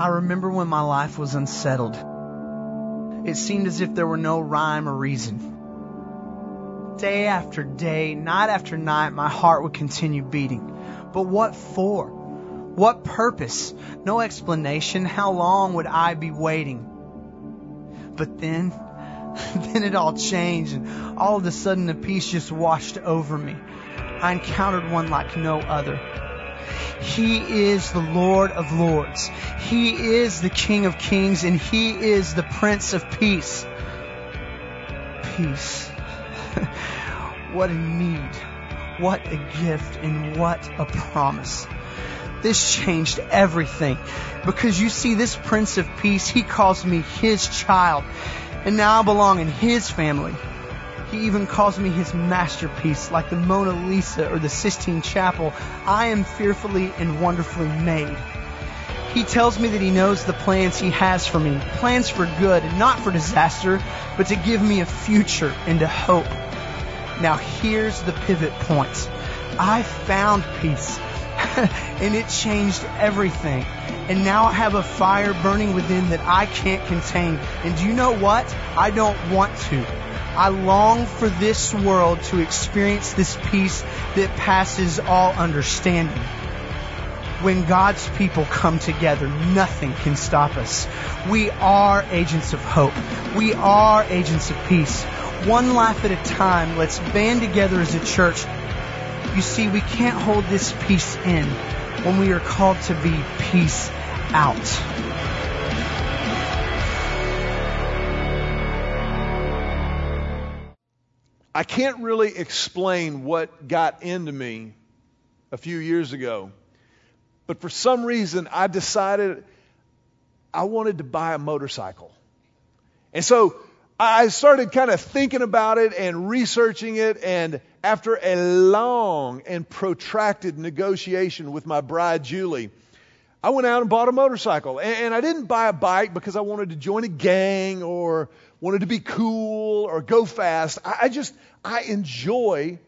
I remember when my life was unsettled. It seemed as if there were no rhyme or reason. Day after day, night after night, my heart would continue beating. But what for? What purpose? No explanation. How long would I be waiting? But then, then it all changed, and all of a sudden the peace just washed over me. I encountered one like no other. He is the Lord of Lords. He is the King of Kings, and He is the Prince of Peace. Peace. what a need. What a gift, and what a promise. This changed everything. Because you see, this Prince of Peace, He calls me His child. And now I belong in His family. He even calls me his masterpiece, like the Mona Lisa or the Sistine Chapel. I am fearfully and wonderfully made. He tells me that he knows the plans he has for me, plans for good, and not for disaster, but to give me a future and a hope. Now here's the pivot point. I found peace, and it changed everything. And now I have a fire burning within that I can't contain. And do you know what? I don't want to. I long for this world to experience this peace that passes all understanding. When God's people come together, nothing can stop us. We are agents of hope. We are agents of peace. One life at a time, let's band together as a church. You see, we can't hold this peace in when we are called to be peace out. I can't really explain what got into me a few years ago, but for some reason I decided I wanted to buy a motorcycle. And so I started kind of thinking about it and researching it, and after a long and protracted negotiation with my bride, Julie, I went out and bought a motorcycle. And, I didn't buy a bike because I wanted to join a gang or wanted to be cool or go fast. I, just, I enjoy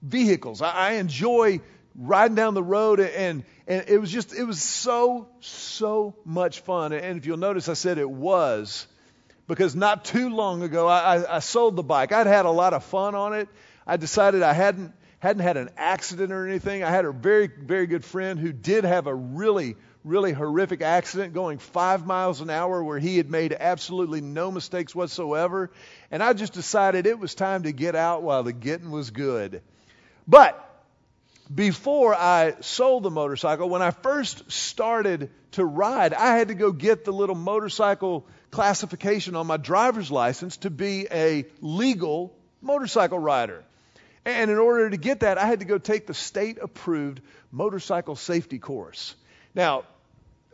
vehicles. I, enjoy riding down the road and, and it was just, it was so, so much fun. And if you'll notice, I said it was because not too long ago I, I sold the bike. I'd had a lot of fun on it. I decided I hadn't, hadn't had an accident or anything. I had a very, very good friend who did have a really, really horrific accident going five miles an hour where he had made absolutely no mistakes whatsoever. And I just decided it was time to get out while the getting was good. But before I sold the motorcycle, when I first started to ride, I had to go get the little motorcycle classification on my driver's license to be a legal motorcycle rider. And in order to get that, I had to go take the state approved motorcycle safety course. Now,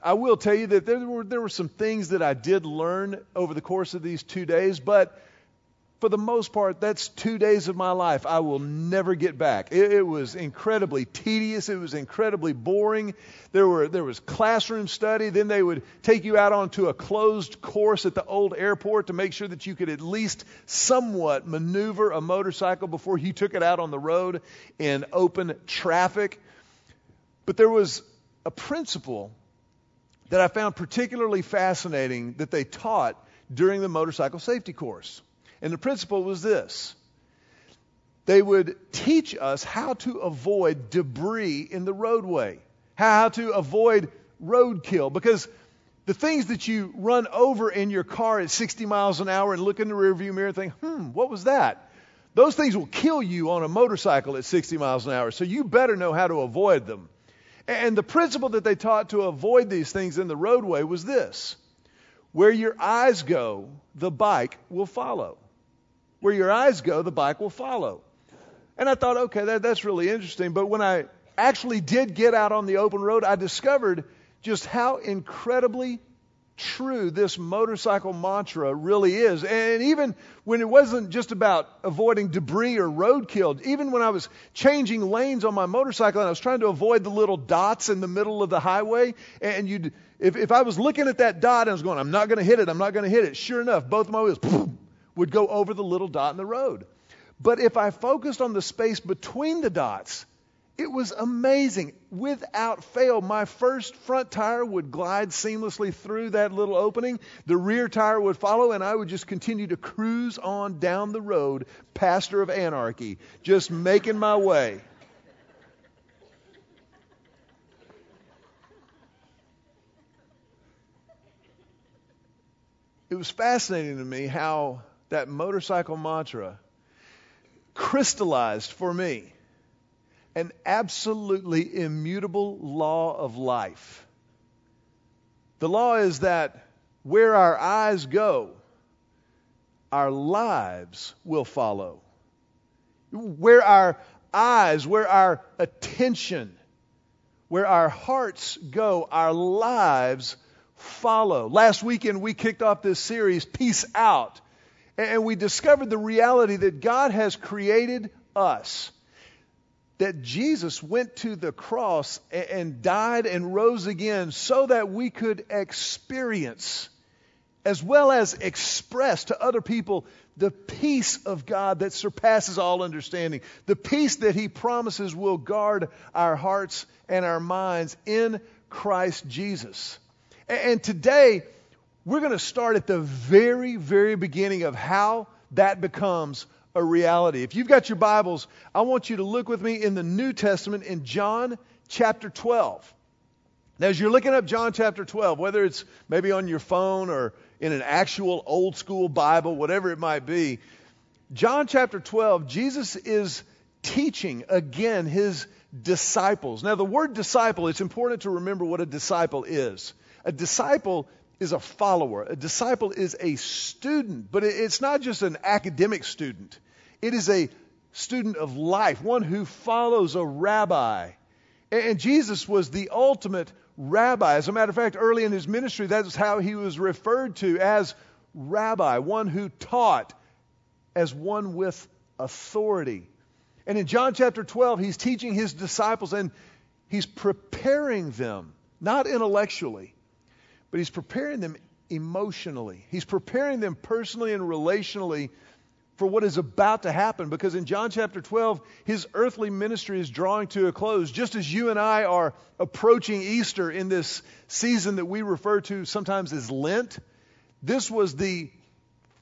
I will tell you that there were, there were some things that I did learn over the course of these two days, but for the most part, that's two days of my life I will never get back. It, it, was incredibly tedious. It was incredibly boring. There were there was classroom study. Then they would take you out onto a closed course at the old airport to make sure that you could at least somewhat maneuver a motorcycle before you took it out on the road in open traffic. But there was a principle that I found particularly fascinating that they taught during the motorcycle safety course. And the principle was this they would teach us how to avoid debris in the roadway, how to avoid roadkill. Because the things that you run over in your car at 60 miles an hour and look in the rearview mirror and think, hmm, what was that? Those things will kill you on a motorcycle at 60 miles an hour. So you better know how to avoid them. And the principle that they taught to avoid these things in the roadway was this where your eyes go, the bike will follow. Where your eyes go, the bike will follow. And I thought, okay, that, that's really interesting. But when I actually did get out on the open road, I discovered just how incredibly true this motorcycle mantra really is. And even when it wasn't just about avoiding debris or roadkill, even when I was changing lanes on my motorcycle and I was trying to avoid the little dots in the middle of the highway, and you'd, if, if I was looking at that dot and I was going, I'm not going to hit it, I'm not going to hit it, sure enough, both of my wheels boom, would go over the little dot in the road. But if I focused on the space between the dots, It was amazing. Without fail, my first front tire would glide seamlessly through that little opening. The rear tire would follow, and I would just continue to cruise on down the road, pastor of anarchy, just making my way. It was fascinating to me how that motorcycle mantra crystallized for me an absolutely immutable law of life. The law is that where our eyes go, our lives will follow. Where our eyes, where our attention, where our hearts go, our lives follow. Last weekend, we kicked off this series, Peace Out, and we discovered the reality that God has created us that Jesus went to the cross and died and rose again so that we could experience, as well as express to other people, the peace of God that surpasses all understanding, the peace that He promises will guard our hearts and our minds in Christ Jesus. And today, we're going to start at the very, very beginning of how that becomes a reality. If you've got your Bibles, I want you to look with me in the New Testament in John chapter 12. Now, as you're looking up John chapter 12, whether it's maybe on your phone or in an actual old school Bible, whatever it might be, John chapter 12, Jesus is teaching again his disciples. Now, the word disciple, it's important to remember what a disciple is. A disciple is a follower. A disciple is a student, but it's not just an academic student. It is a student of life, one who follows a rabbi. And Jesus was the ultimate rabbi. As a matter of fact, early in his ministry, that's how he was referred to as rabbi, one who taught as one with authority. And in John chapter 12, he's teaching his disciples and he's preparing them, not intellectually, but he's preparing them emotionally. He's preparing them personally and relationally for what is about to happen because in John chapter 12, his earthly ministry is drawing to a close. Just as you and I are approaching Easter in this season that we refer to sometimes as Lent, this was the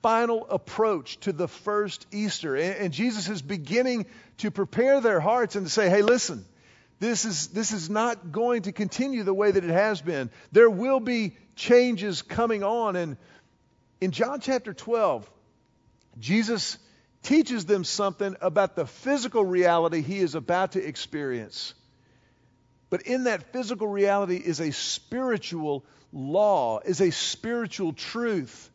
final approach to the first Easter. And, Jesus is beginning to prepare their hearts and to say, hey, listen, this is, this is not going to continue the way that it has been. There will be changes coming on. And in John chapter 12, Jesus teaches them something about the physical reality he is about to experience. But in that physical reality is a spiritual law, is a spiritual truth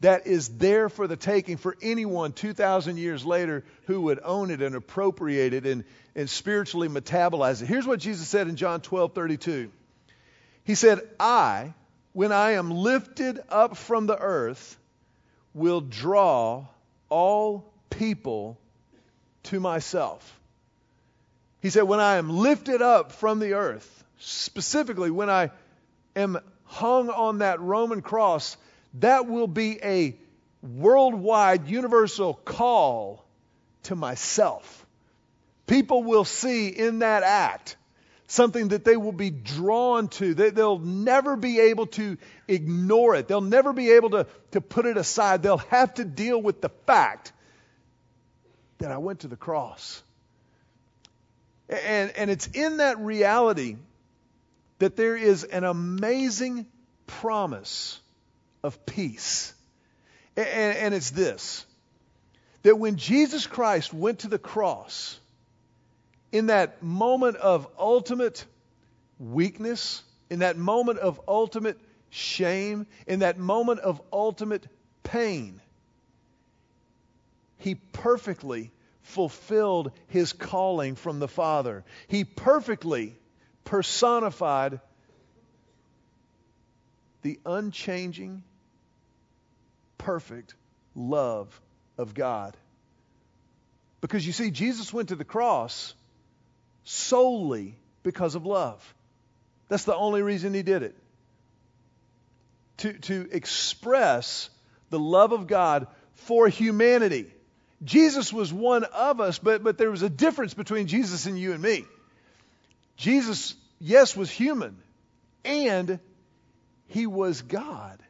that is there for the taking for anyone 2,000 years later who would own it and appropriate it and, and spiritually metabolize it. Here's what Jesus said in John 12 32. He said, I, when I am lifted up from the earth, will draw all people to myself. He said, When I am lifted up from the earth, specifically when I am hung on that Roman cross, that will be a worldwide, universal call to myself. People will see in that act something that they will be drawn to. They, will never be able to ignore it. They'll never be able to, to put it aside. They'll have to deal with the fact that I went to the cross. And, and it's in that reality that there is an amazing promise of peace. And, and it's this that when Jesus Christ went to the cross, in that moment of ultimate weakness, in that moment of ultimate shame, in that moment of ultimate pain, he perfectly fulfilled his calling from the Father. He perfectly personified the unchanging perfect love of God. Because you see, Jesus went to the cross solely because of love. That's the only reason he did it. To, to express the love of God for humanity. Jesus was one of us, but, but there was a difference between Jesus and you and me. Jesus, yes, was human, and he was God.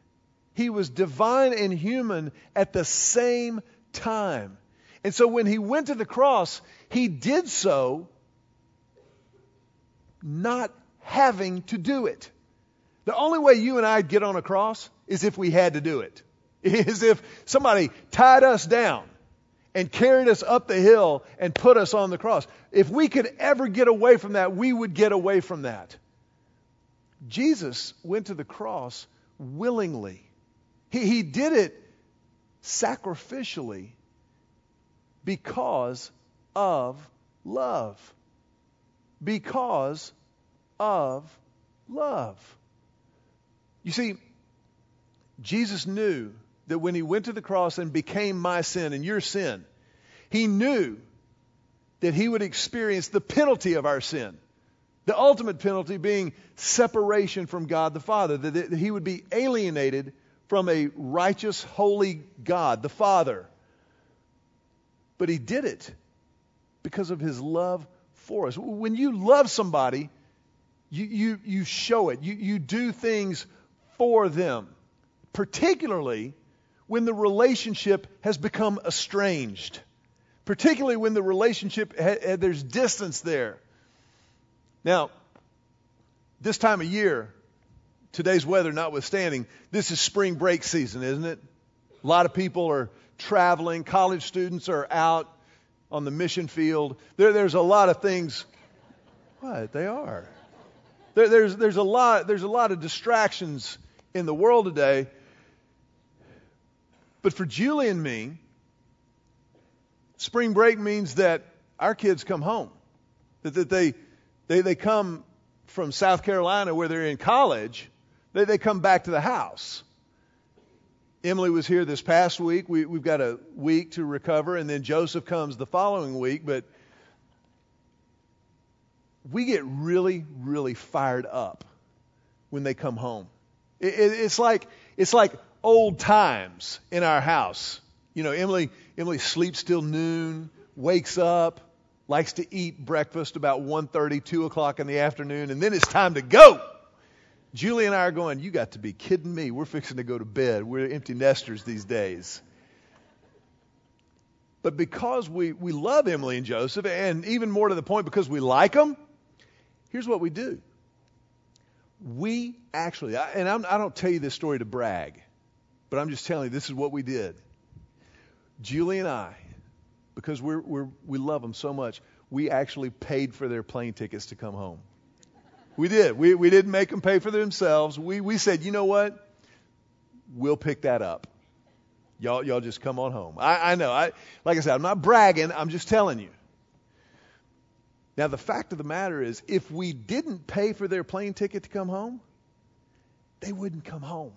He was divine and human at the same time. And so when he went to the cross, he did so not having to do it. The only way you and I'd get on a cross is if we had to do it. Is if somebody tied us down and carried us up the hill and put us on the cross. If we could ever get away from that, we would get away from that. Jesus went to the cross willingly. He, he did it sacrificially because of love. Because of love. You see, Jesus knew that when he went to the cross and became my sin and your sin, he knew that he would experience the penalty of our sin. The ultimate penalty being separation from God the Father, that he would be alienated from a righteous, holy God, the Father. But he did it because of his love for us. When you love somebody, you, you, you show it, you, you do things for them, particularly when the relationship has become estranged, particularly when the relationship, there's distance there. Now, this time of year, today's weather notwithstanding, this is spring break season, isn't it? A lot of people are traveling, college students are out on the mission field. There, there's a lot of things. What? They are. There, there's, there's, a lot, there's a lot of distractions in the world today. But for Julie and me, spring break means that our kids come home, that, that they, they, they come from South Carolina where they're in college, they, they come back to the house. Emily was here this past week. We, we've got a week to recover, and then Joseph comes the following week. But we get really, really fired up when they come home. It, it, it's like it's like old times in our house. You know, Emily Emily sleeps till noon, wakes up, likes to eat breakfast about 1.30, 2 o'clock in the afternoon, and then it's time to go. Julie and I are going, You got to be kidding me. We're fixing to go to bed. We're empty nesters these days. But because we, we love Emily and Joseph, and even more to the point, because we like them, here's what we do. We actually, and I'm, I do not tell you this story to brag, but I'm just telling you this is what we did. Julie and I, because we're, we're, we love them so much, we actually paid for their plane tickets to come home. We did. We, we didn't make them pay for themselves. We, we said, you know what? We'll pick that up. Y'all, y'all just come on home. I, I know. I, like I said, I'm not bragging. I'm just telling you. Now, the fact of the matter is, if we didn't pay for their plane ticket to come home, they wouldn't come home.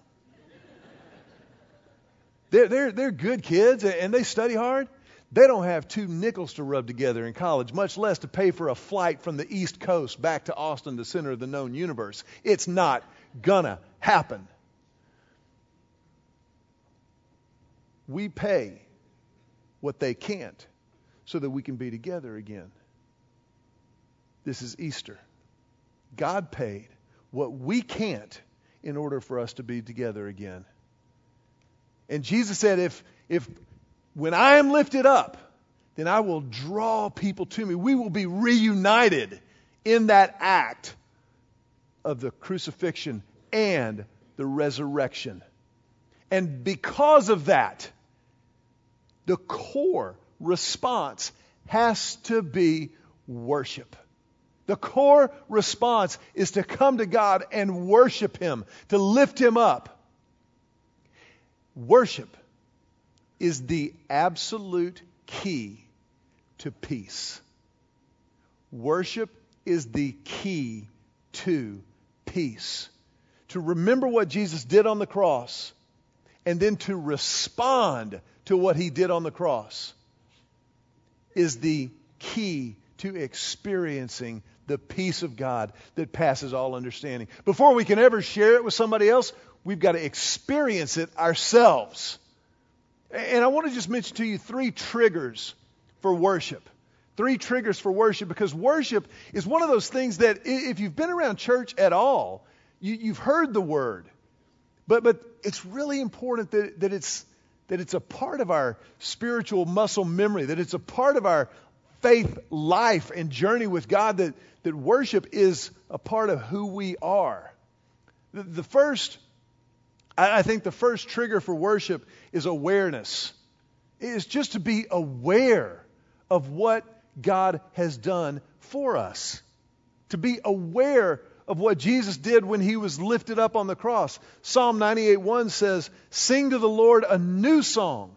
They're, they're, they're good kids and they study hard. They don't have two nickels to rub together in college, much less to pay for a flight from the East Coast back to Austin, the center of the known universe. It's not gonna happen. We pay what they can't so that we can be together again. This is Easter. God paid what we can't in order for us to be together again. And Jesus said, if, if when I am lifted up, then I will draw people to me. We will be reunited in that act of the crucifixion and the resurrection. And because of that, the core response has to be worship. The core response is to come to God and worship Him, to lift Him up. Worship is the absolute key to peace. Worship is the key to peace. To remember what Jesus did on the cross and then to respond to what he did on the cross is the key to experiencing the peace of God that passes all understanding. Before we can ever share it with somebody else, we've got to experience it ourselves. And I want to just mention to you three triggers for worship. Three triggers for worship because worship is one of those things that if you've been around church at all, you, have heard the word. But, but it's really important that, that, it's, that it's a part of our spiritual muscle memory, that it's a part of our faith life and journey with God, that, that worship is a part of who we are. The, the first, I, think the first trigger for worship is awareness. It is just to be aware of what God has done for us. To be aware of what Jesus did when he was lifted up on the cross. Psalm 98:1 says, "Sing to the Lord a new song.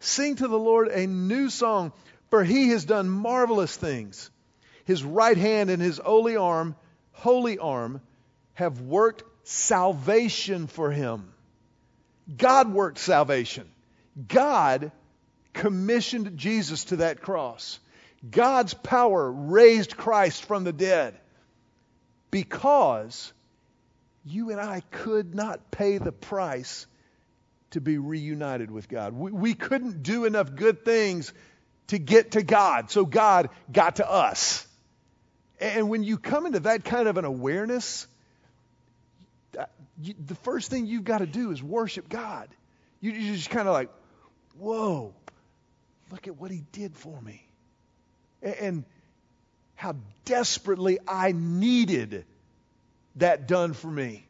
Sing to the Lord a new song, for he has done marvelous things. His right hand and his holy arm, holy arm have worked salvation for him." God worked salvation. God commissioned Jesus to that cross. God's power raised Christ from the dead because you and I could not pay the price to be reunited with God. We, we couldn't do enough good things to get to God, so God got to us. And when you come into that kind of an awareness, uh, the first thing you've got to do is worship God. you're just kind of like, whoa, look at what he did for me and how desperately I needed that done for me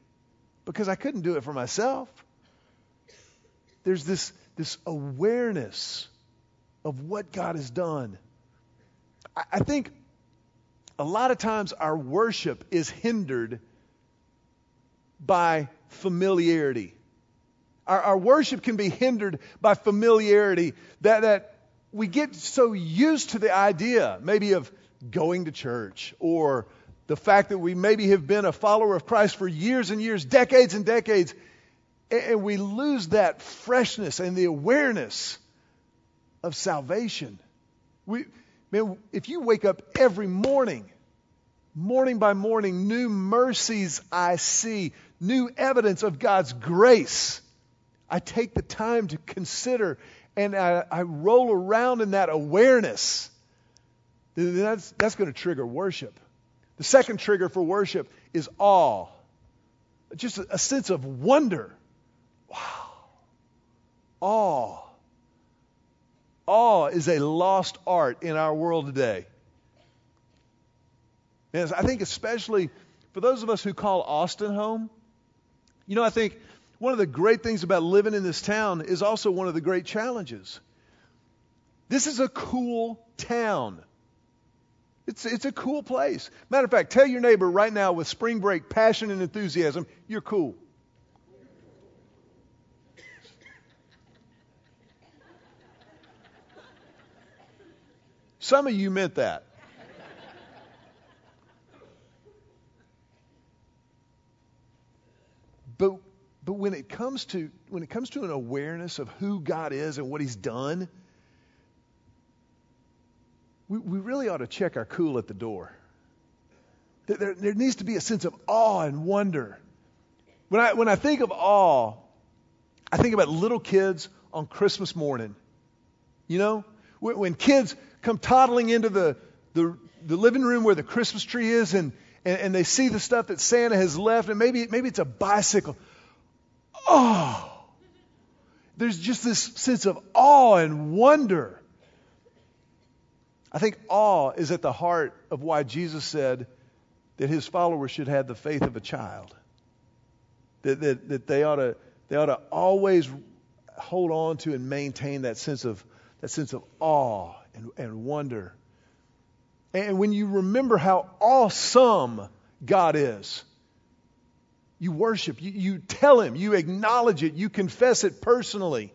because I couldn't do it for myself. There's this, this awareness of what God has done. I, I think a lot of times our worship is hindered by familiarity. Our, our worship can be hindered by familiarity that, that we get so used to the idea, maybe of going to church or the fact that we maybe have been a follower of Christ for years and years, decades and decades, and we lose that freshness and the awareness of salvation. We, man, if you wake up every morning, morning by morning, new mercies I see, new evidence of God's grace. I take the time to consider and I, I roll around in that awareness, that's, that's going to trigger worship. The second trigger for worship is awe, just a, a sense of wonder. Wow. Awe. Awe is a lost art in our world today. And I think, especially for those of us who call Austin home, you know, I think one of the great things about living in this town is also one of the great challenges. This is a cool town. It's, it's a cool place. Matter of fact, tell your neighbor right now with spring break passion and enthusiasm, you're cool. Some of you meant that. But but when it comes to when it comes to an awareness of who God is and what He's done, we, we really ought to check our cool at the door. There, there needs to be a sense of awe and wonder. When I when I think of awe, I think about little kids on Christmas morning. You know, when, when kids come toddling into the, the the living room where the Christmas tree is and, and, and, they see the stuff that Santa has left, and maybe, maybe it's a bicycle oh, there's just this sense of awe and wonder. I think awe is at the heart of why Jesus said that his followers should have the faith of a child. That, that, that they, ought to, they ought to always hold on to and maintain that sense of, that sense of awe and, and wonder. And when you remember how awesome God is, you worship, you, you tell Him, you acknowledge it, you confess it personally.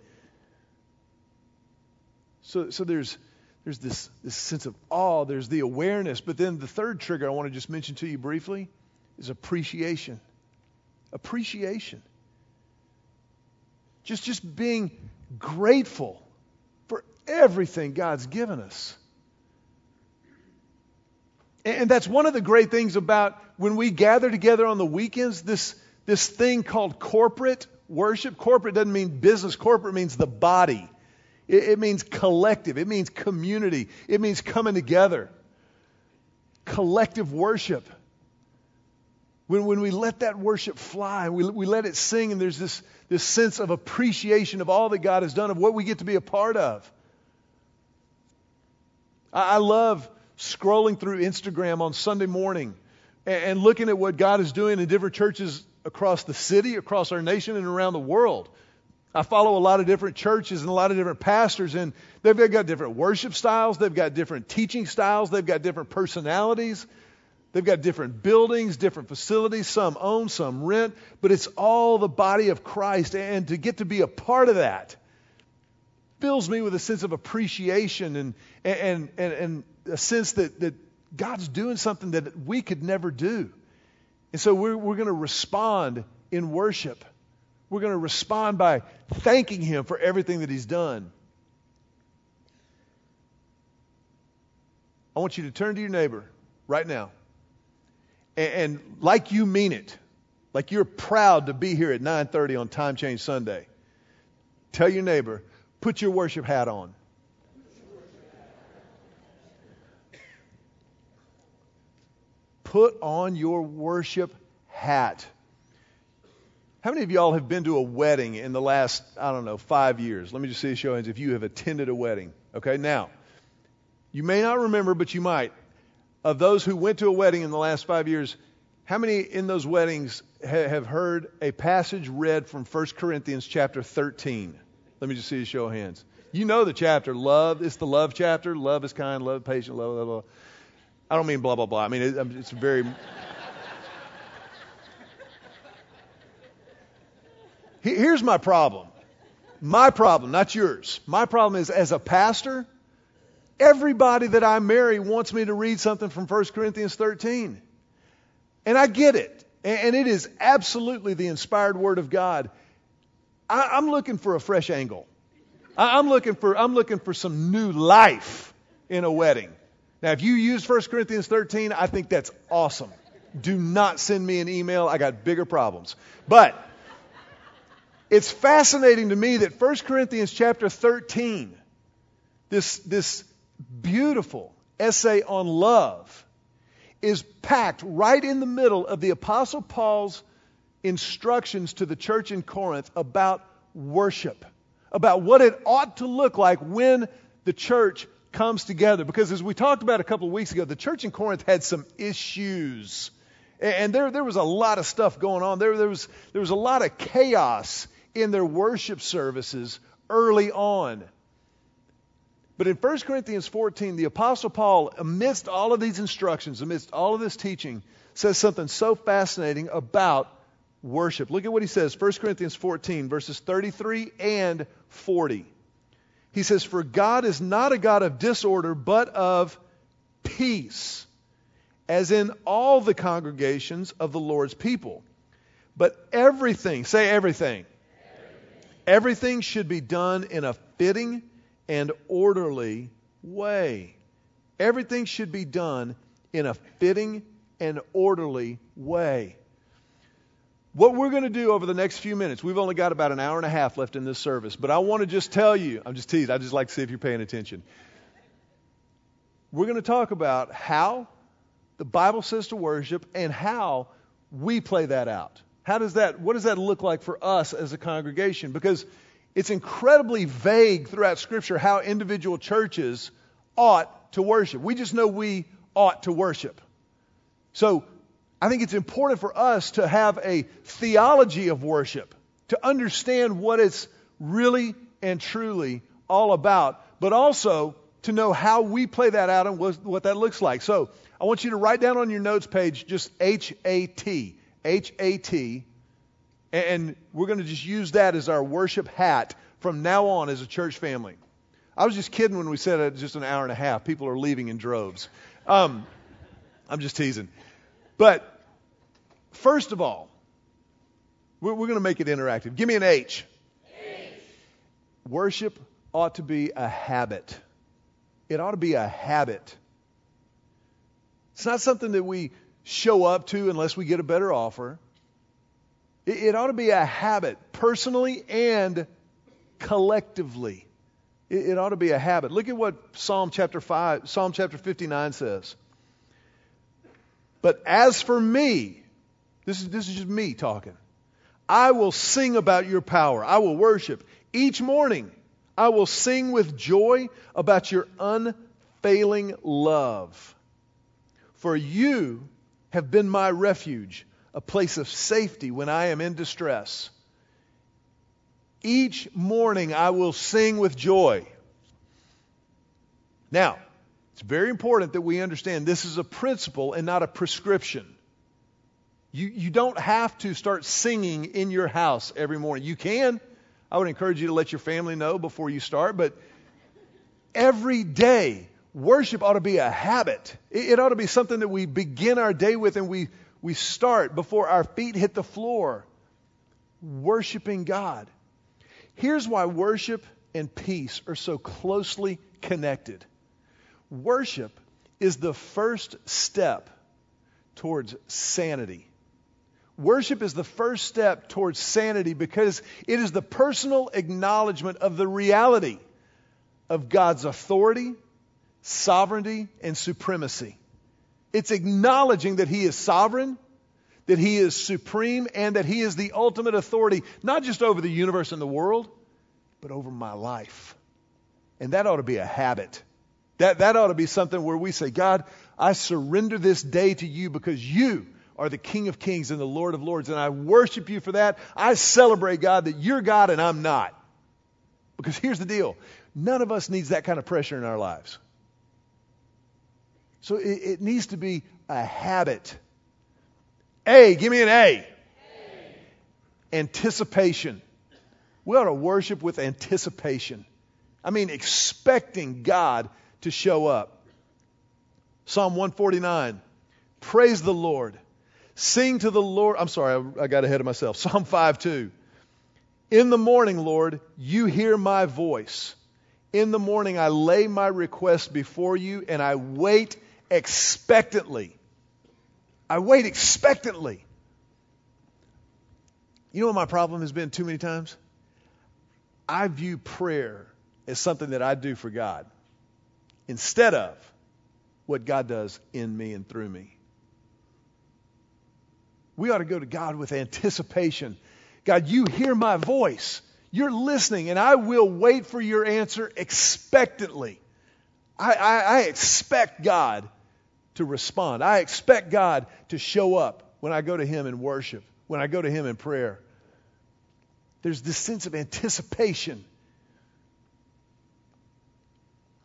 So, so there's, there's this, this sense of awe, there's the awareness. But then the third trigger I want to just mention to you briefly is appreciation. Appreciation. Just, just being grateful for everything God's given us. And that's one of the great things about when we gather together on the weekends, this, this thing called corporate worship. Corporate doesn't mean business, corporate means the body. It, it means collective. It means community. It means coming together. Collective worship. When, when we let that worship fly, we, we let it sing, and there's this, this sense of appreciation of all that God has done, of what we get to be a part of. I, I love scrolling through Instagram on Sunday morning and, and looking at what God is doing in different churches across the city, across our nation, and around the world. I follow a lot of different churches and a lot of different pastors, and they've got different worship styles, they've got different teaching styles, they've got different personalities, they've got different buildings, different facilities, some own, some rent, but it's all the body of Christ. And to get to be a part of that fills me with a sense of appreciation and, and, and, and a sense that, that God's doing something that we could never do. And so we're, we're going to respond in worship. We're going to respond by thanking Him for everything that He's done. I want you to turn to your neighbor right now. And, and like you mean it, like you're proud to be here at 9:30 on Time Change Sunday. Tell your neighbor, put your worship hat on. Put on your worship hat. How many of y'all have been to a wedding in the last, I don't know, five years? Let me just see a show of hands if you have attended a wedding. Okay, now, you may not remember, but you might. Of those who went to a wedding in the last five years, how many in those weddings ha- have heard a passage read from 1 Corinthians chapter 13? Let me just see a show of hands. You know the chapter, love. It's the love chapter. Love is kind, love patient, love, blah, blah. I don't mean blah, blah, blah. I mean, it, um, it's very. Here's my problem. My problem, not yours. My problem is as a pastor, everybody that I marry wants me to read something from 1 Corinthians 13. And I get it. And it is absolutely the inspired word of God. I, am looking for a fresh angle. I'm looking for I'm looking for some new life in a wedding. Now, if you use 1 Corinthians 13, I think that's awesome. Do not send me an email. I got bigger problems. But it's fascinating to me that 1 Corinthians chapter 13, this, this beautiful essay on love, is packed right in the middle of the Apostle Paul's instructions to the church in Corinth about worship, about what it ought to look like when the church comes together. Because as we talked about a couple of weeks ago, the church in Corinth had some issues. And there, there was a lot of stuff going on. There, there, was, there was a lot of chaos in their worship services early on. But in 1 Corinthians 14, the Apostle Paul, amidst all of these instructions, amidst all of this teaching, says something so fascinating about worship. Look at what he says 1 Corinthians 14, verses 33 and 40. He says, For God is not a God of disorder, but of peace, as in all the congregations of the Lord's people. But everything, say everything, everything, everything should be done in a fitting and orderly way. Everything should be done in a fitting and orderly way. What we're going to do over the next few minutes, we've only got about an hour and a half left in this service, but I want to just tell you, I'm just teasing, I just like to see if you're paying attention. We're going to talk about how the Bible says to worship and how we play that out. How does that, what does that look like for us as a congregation? Because it's incredibly vague throughout Scripture how individual churches ought to worship. We just know we ought to worship. So I think it's important for us to have a theology of worship, to understand what it's really and truly all about, but also to know how we play that out and what that looks like. So I want you to write down on your notes page just H A T. H A T. And we're going to just use that as our worship hat from now on as a church family. I was just kidding when we said it just an hour and a half. People are leaving in droves. Um, I'm just teasing. But First of all, we're, we're going to make it interactive. Give me an H. H. Worship ought to be a habit. It ought to be a habit. It's not something that we show up to unless we get a better offer. It, it ought to be a habit, personally and collectively. It, it ought to be a habit. Look at what Psalm chapter 5, Psalm chapter 59 says. But as for me, this is, this is just me talking. I will sing about your power. I will worship. Each morning, I will sing with joy about your unfailing love. For you have been my refuge, a place of safety when I am in distress. Each morning I will sing with joy. Now, it's very important that we understand this is a principle and not a prescription. You, you don't have to start singing in your house every morning. You can. I would encourage you to let your family know before you start, but every day, worship ought to be a habit. It, it ought to be something that we begin our day with and we, we start before our feet hit the floor, worshiping God. Here's why worship and peace are so closely connected. Worship is the first step towards sanity. Worship is the first step towards sanity because it is the personal acknowledgement of the reality of God's authority, sovereignty, and supremacy. It's acknowledging that He is sovereign, that He is supreme, and that He is the ultimate authority, not just over the universe and the world, but over my life. And that ought to be a habit. That, that ought to be something where we say, God, I surrender this day to you because you are the King of Kings and the Lord of Lords, and I worship you for that. I celebrate, God, that you're God and I'm not. Because here's the deal none of us needs that kind of pressure in our lives. So it, it needs to be a habit. A, give me an A. a. Anticipation. We ought to worship with anticipation. I mean, expecting God to show up. Psalm 149. Praise the Lord. Sing to the Lord. I'm sorry, I, got ahead of myself. Psalm 5 2. In the morning, Lord, you hear my voice. In the morning, I lay my request before you and I wait expectantly. I wait expectantly. You know what my problem has been too many times? I view prayer as something that I do for God instead of what God does in me and through me. We ought to go to God with anticipation. God, you hear my voice. You're listening, and I will wait for your answer expectantly. I, I, I expect God to respond. I expect God to show up when I go to Him in worship, when I go to Him in prayer. There's this sense of anticipation.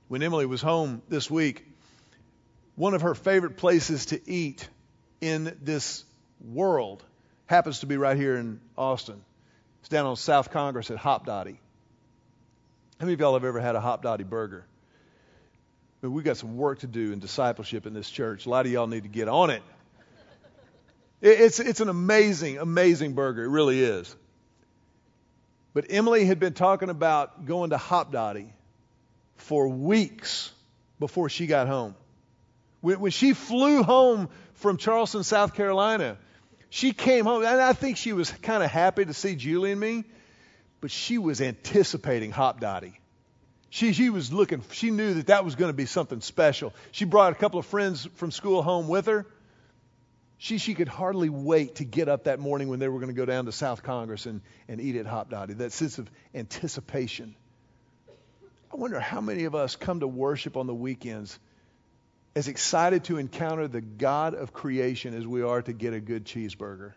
When Emily was home this week, one of her favorite places to eat in this world happens to be right here in Austin. It's down on South Congress at Hopdoddy. How many of y'all have ever had a Hop Hopdoddy burger? Mean, we've got some work to do in discipleship in this church. A lot of y'all need to get on it. It's, it's an amazing, amazing burger. It really is. But Emily had been talking about going to Hop Hopdoddy for weeks before she got home. When, when she flew home from Charleston, South Carolina, she came home, and I think she was kind of happy to see Julie and me, but she was anticipating Hopdoddy. She, she was looking, she knew that that was going to be something special. She brought a couple of friends from school home with her. She, she could hardly wait to get up that morning when they were going to go down to South Congress and, and eat at Hopdoddy. That sense of anticipation. I wonder how many of us come to worship on the weekends as excited to encounter the God of creation as we are to get a good cheeseburger?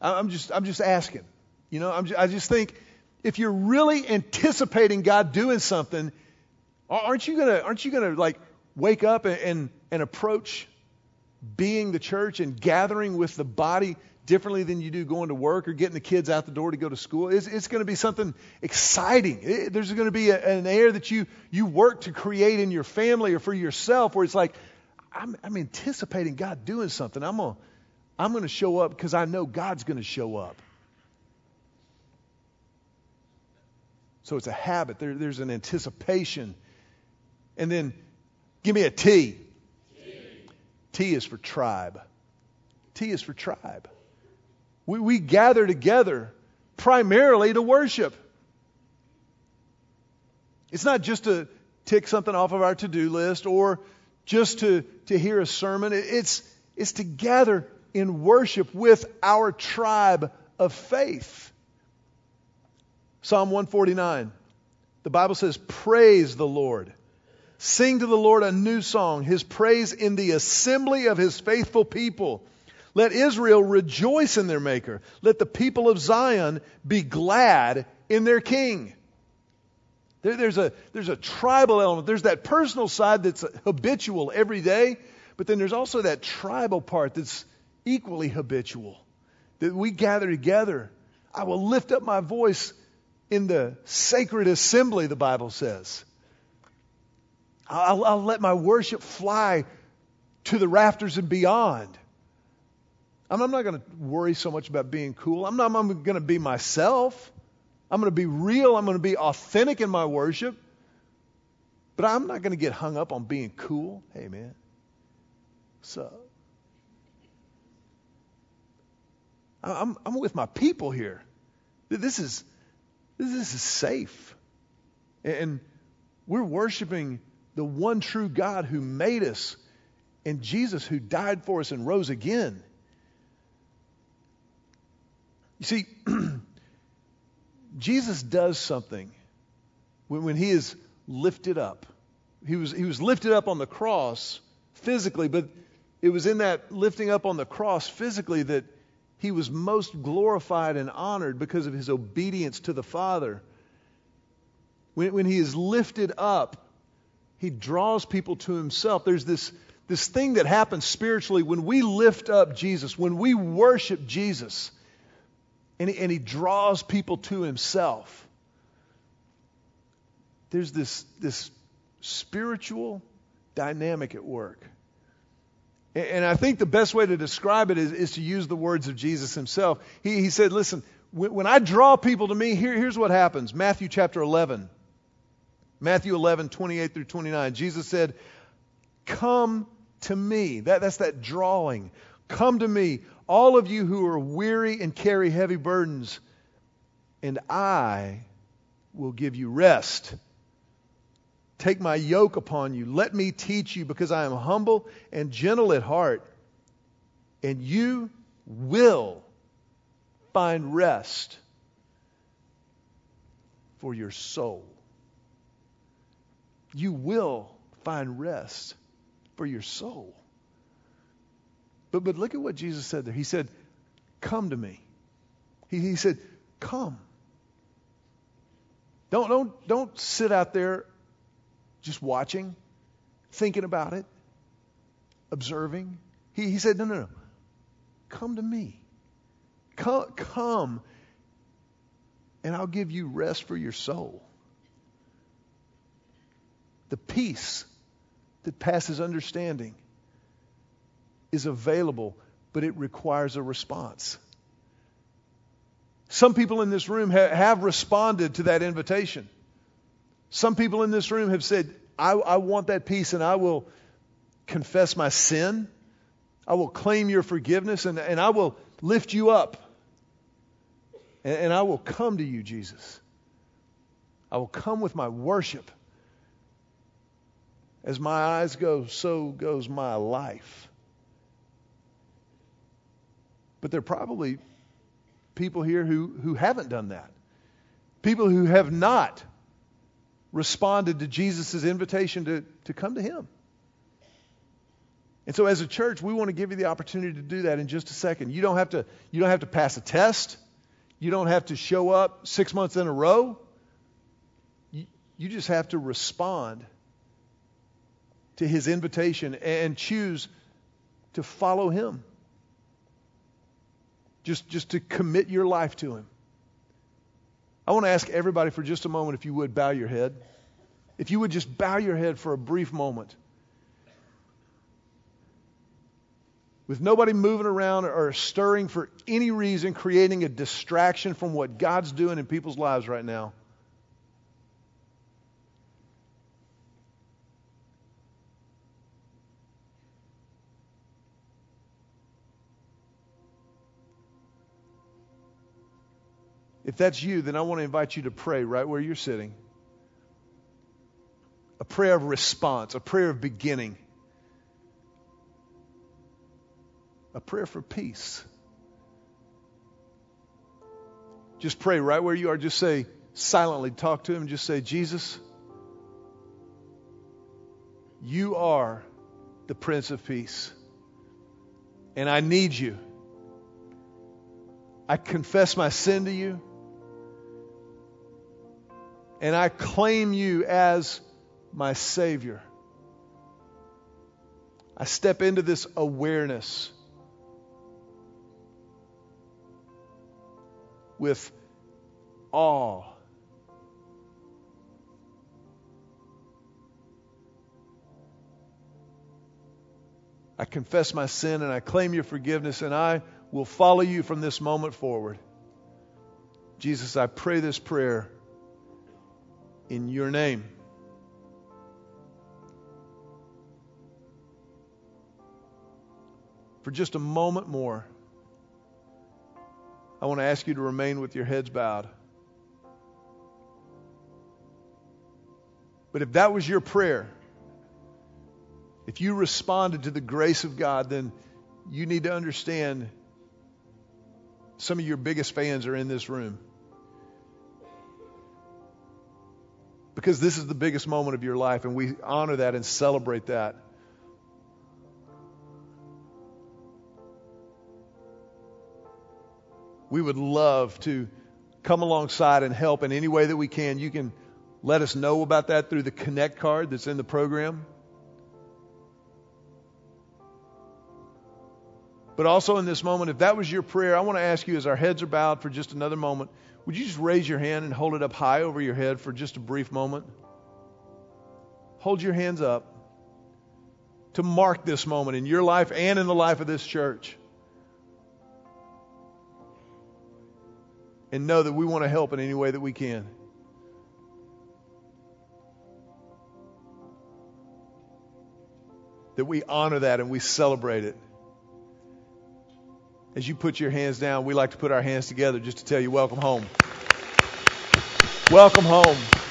I'm just, I'm just asking. You know, just, I just think if you're really anticipating God doing something, aren't you gonna, aren't you gonna like wake up and, and, and approach being the church and gathering with the body differently than you do going to work or getting the kids out the door to go to school. It's, it's going to be something exciting. It, there's going to be a, an air that you, you work to create in your family or for yourself where it's like, I'm, I'm anticipating God doing something. I'm going to I'm going to show up because I know God's going to show up. So it's a habit. There, there's an anticipation. And then give me a T. T. T is for tribe. T is for tribe. We, we gather together primarily to worship. It's not just to tick something off of our to do list or just to, to hear a sermon. It's, it's to gather in worship with our tribe of faith. Psalm 149. The Bible says, Praise the Lord. Sing to the Lord a new song, his praise in the assembly of his faithful people. Let Israel rejoice in their Maker. Let the people of Zion be glad in their King. There, there's, a, there's a tribal element. There's that personal side that's habitual every day, but then there's also that tribal part that's equally habitual. That we gather together. I will lift up my voice in the sacred assembly, the Bible says. I'll, I'll let my worship fly to the rafters and beyond. I'm, I'm not going to worry so much about being cool. I'm not I'm going to be myself. I'm going to be real. I'm going to be authentic in my worship. But I'm not going to get hung up on being cool. Hey, man. So, I'm, I'm with my people here. This is, this is safe. And we're worshiping the one true God who made us and Jesus who died for us and rose again. You see, Jesus does something when, when he is lifted up. He was, he was lifted up on the cross physically, but it was in that lifting up on the cross physically that he was most glorified and honored because of his obedience to the Father. When, when he is lifted up, he draws people to himself. There's this, this thing that happens spiritually when we lift up Jesus, when we worship Jesus, and he, and he draws people to himself. There's this, this spiritual dynamic at work. And, and I think the best way to describe it is, is to use the words of Jesus himself. He, he said, Listen, when, when I draw people to me, here, here's what happens Matthew chapter 11. Matthew 11, 28 through 29. Jesus said, Come to me. That, that's that drawing. Come to me, all of you who are weary and carry heavy burdens, and I will give you rest. Take my yoke upon you. Let me teach you, because I am humble and gentle at heart, and you will find rest for your soul. You will find rest for your soul. But, but look at what Jesus said there. He said, Come to me. He, he said, Come. Don't, don't, don't sit out there just watching, thinking about it, observing. He, he said, No, no, no. Come to me. Come, come, and I'll give you rest for your soul. The peace that passes understanding is available, but it requires a response. Some people in this room ha- have responded to that invitation. Some people in this room have said, I, I want that peace and I will confess my sin. I will claim your forgiveness and, and I will lift you up. And, and I will come to you, Jesus. I will come with my worship. As my eyes go, so goes my life. But there are probably people here who, who haven't done that. People who have not responded to Jesus' invitation to, to come to Him. And so as a church, we want to give you the opportunity to do that in just a second. You don't have to, you don't have to pass a test. You don't have to show up six months in a row. You, you just have to respond to his invitation and choose to follow him just, just to commit your life to Him. I want to ask everybody for just a moment if you would bow your head. If you would just bow your head for a brief moment. With nobody moving around or stirring for any reason, creating a distraction from what God's doing in people's lives right now. If that's you, then I want to invite you to pray right where you're sitting. a prayer of response, a prayer of beginning, a prayer for peace. Just pray right where you are. Just say, silently talk to him. Just say, Jesus, you are the Prince of Peace. And I need you. I confess my sin to you. And I claim you as my Savior. I step into this awareness with awe. I confess my sin and I claim your forgiveness, and I will follow you from this moment forward. Jesus, I pray this prayer in your name. For just a moment more, I want to ask you to remain with your heads bowed. But if that was your prayer, if you responded to the grace of God, then you need to understand some of your biggest fans are in this room. Because this is the biggest moment of your life, and we honor that and celebrate that. We would love to come alongside and help in any way that we can. You can let us know about that through the Connect card that's in the program. But also in this moment, if that was your prayer, I want to ask you as our heads are bowed for just another moment, would you just raise your hand and hold it up high over your head for just a brief moment? Hold your hands up to mark this moment in your life and in the life of this church. And know that we want to help in any way that we can. That we honor that and we celebrate it as you put your hands down, we like to put our hands together just to tell you welcome home. Welcome home.